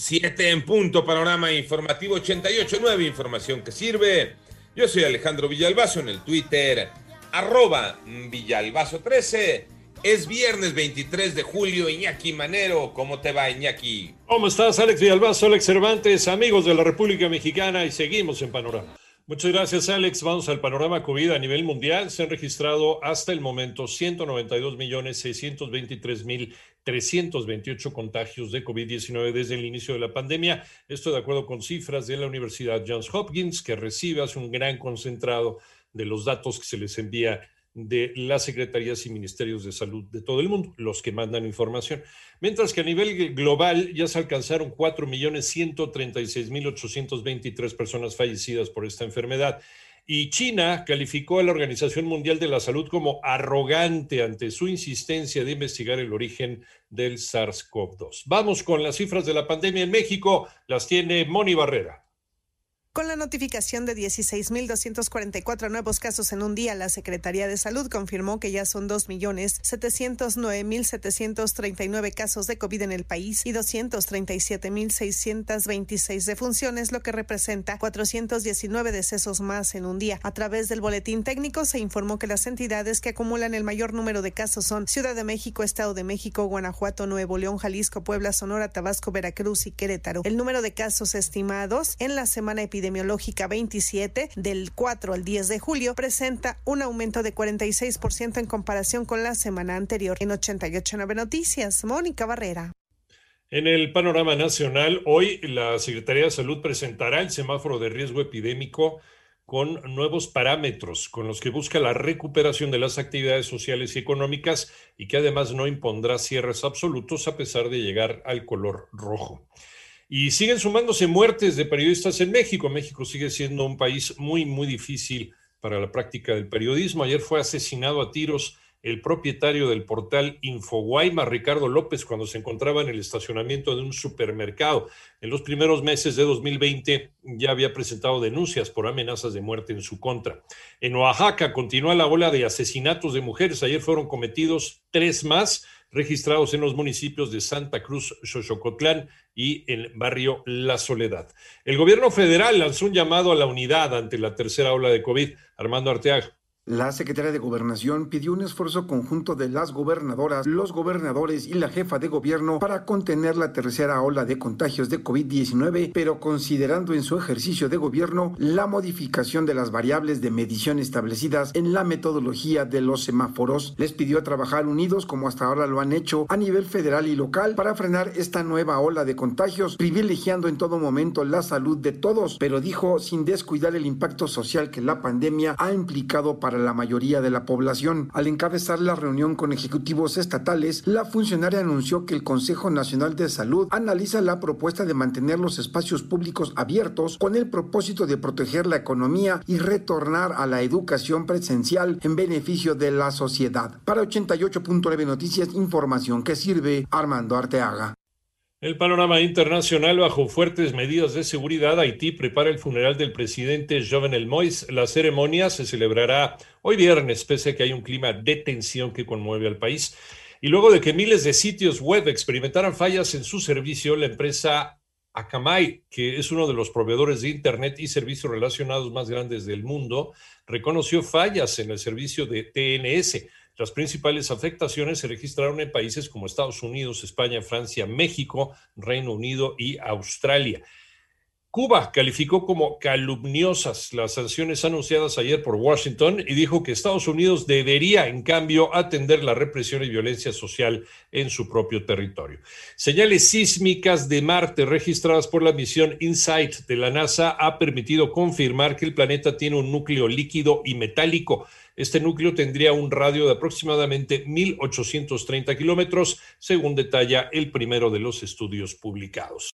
7 en punto, panorama informativo 88.9, información que sirve. Yo soy Alejandro Villalbazo en el Twitter, arroba Villalbazo13. Es viernes 23 de julio, Iñaki Manero. ¿Cómo te va, Iñaki? ¿Cómo estás, Alex Villalbazo, Alex Cervantes, amigos de la República Mexicana? Y seguimos en panorama. Muchas gracias, Alex. Vamos al panorama COVID a nivel mundial. Se han registrado hasta el momento 192 millones 623 mil 328 contagios de COVID-19 desde el inicio de la pandemia. Esto de acuerdo con cifras de la Universidad Johns Hopkins, que recibe hace un gran concentrado de los datos que se les envía de las secretarías y ministerios de salud de todo el mundo, los que mandan información. Mientras que a nivel global ya se alcanzaron 4.136.823 personas fallecidas por esta enfermedad. Y China calificó a la Organización Mundial de la Salud como arrogante ante su insistencia de investigar el origen del SARS-CoV-2. Vamos con las cifras de la pandemia en México. Las tiene Moni Barrera. Con la notificación de 16.244 nuevos casos en un día, la Secretaría de Salud confirmó que ya son 2.709.739 casos de COVID en el país y 237.626 defunciones, lo que representa 419 decesos más en un día. A través del boletín técnico se informó que las entidades que acumulan el mayor número de casos son Ciudad de México, Estado de México, Guanajuato, Nuevo León, Jalisco, Puebla, Sonora, Tabasco, Veracruz y Querétaro. El número de casos estimados en la semana epidemiológica epidemiológica 27 del 4 al 10 de julio presenta un aumento de 46% en comparación con la semana anterior. En 889 Noticias, Mónica Barrera. En el panorama nacional, hoy la Secretaría de Salud presentará el semáforo de riesgo epidémico con nuevos parámetros con los que busca la recuperación de las actividades sociales y económicas y que además no impondrá cierres absolutos a pesar de llegar al color rojo. Y siguen sumándose muertes de periodistas en México. México sigue siendo un país muy, muy difícil para la práctica del periodismo. Ayer fue asesinado a tiros el propietario del portal Infoguayma, Ricardo López, cuando se encontraba en el estacionamiento de un supermercado. En los primeros meses de 2020 ya había presentado denuncias por amenazas de muerte en su contra. En Oaxaca continúa la ola de asesinatos de mujeres. Ayer fueron cometidos tres más registrados en los municipios de Santa Cruz, Xochocotlán y el barrio La Soledad. El gobierno federal lanzó un llamado a la unidad ante la tercera ola de COVID. Armando Arteaga. La secretaria de Gobernación pidió un esfuerzo conjunto de las gobernadoras, los gobernadores y la jefa de gobierno para contener la tercera ola de contagios de COVID-19, pero considerando en su ejercicio de gobierno la modificación de las variables de medición establecidas en la metodología de los semáforos, les pidió trabajar unidos como hasta ahora lo han hecho a nivel federal y local para frenar esta nueva ola de contagios, privilegiando en todo momento la salud de todos, pero dijo sin descuidar el impacto social que la pandemia ha implicado para la mayoría de la población. Al encabezar la reunión con ejecutivos estatales, la funcionaria anunció que el Consejo Nacional de Salud analiza la propuesta de mantener los espacios públicos abiertos con el propósito de proteger la economía y retornar a la educación presencial en beneficio de la sociedad. Para 88.9 Noticias, información que sirve Armando Arteaga. El panorama internacional bajo fuertes medidas de seguridad, Haití prepara el funeral del presidente Jovenel Moïse. La ceremonia se celebrará hoy viernes, pese a que hay un clima de tensión que conmueve al país. Y luego de que miles de sitios web experimentaran fallas en su servicio, la empresa Akamai, que es uno de los proveedores de Internet y servicios relacionados más grandes del mundo, reconoció fallas en el servicio de TNS las principales afectaciones se registraron en países como Estados Unidos, España, Francia, México, Reino Unido y Australia. Cuba calificó como calumniosas las sanciones anunciadas ayer por Washington y dijo que Estados Unidos debería, en cambio, atender la represión y violencia social en su propio territorio. Señales sísmicas de Marte registradas por la misión InSight de la NASA ha permitido confirmar que el planeta tiene un núcleo líquido y metálico este núcleo tendría un radio de aproximadamente 1.830 kilómetros, según detalla el primero de los estudios publicados.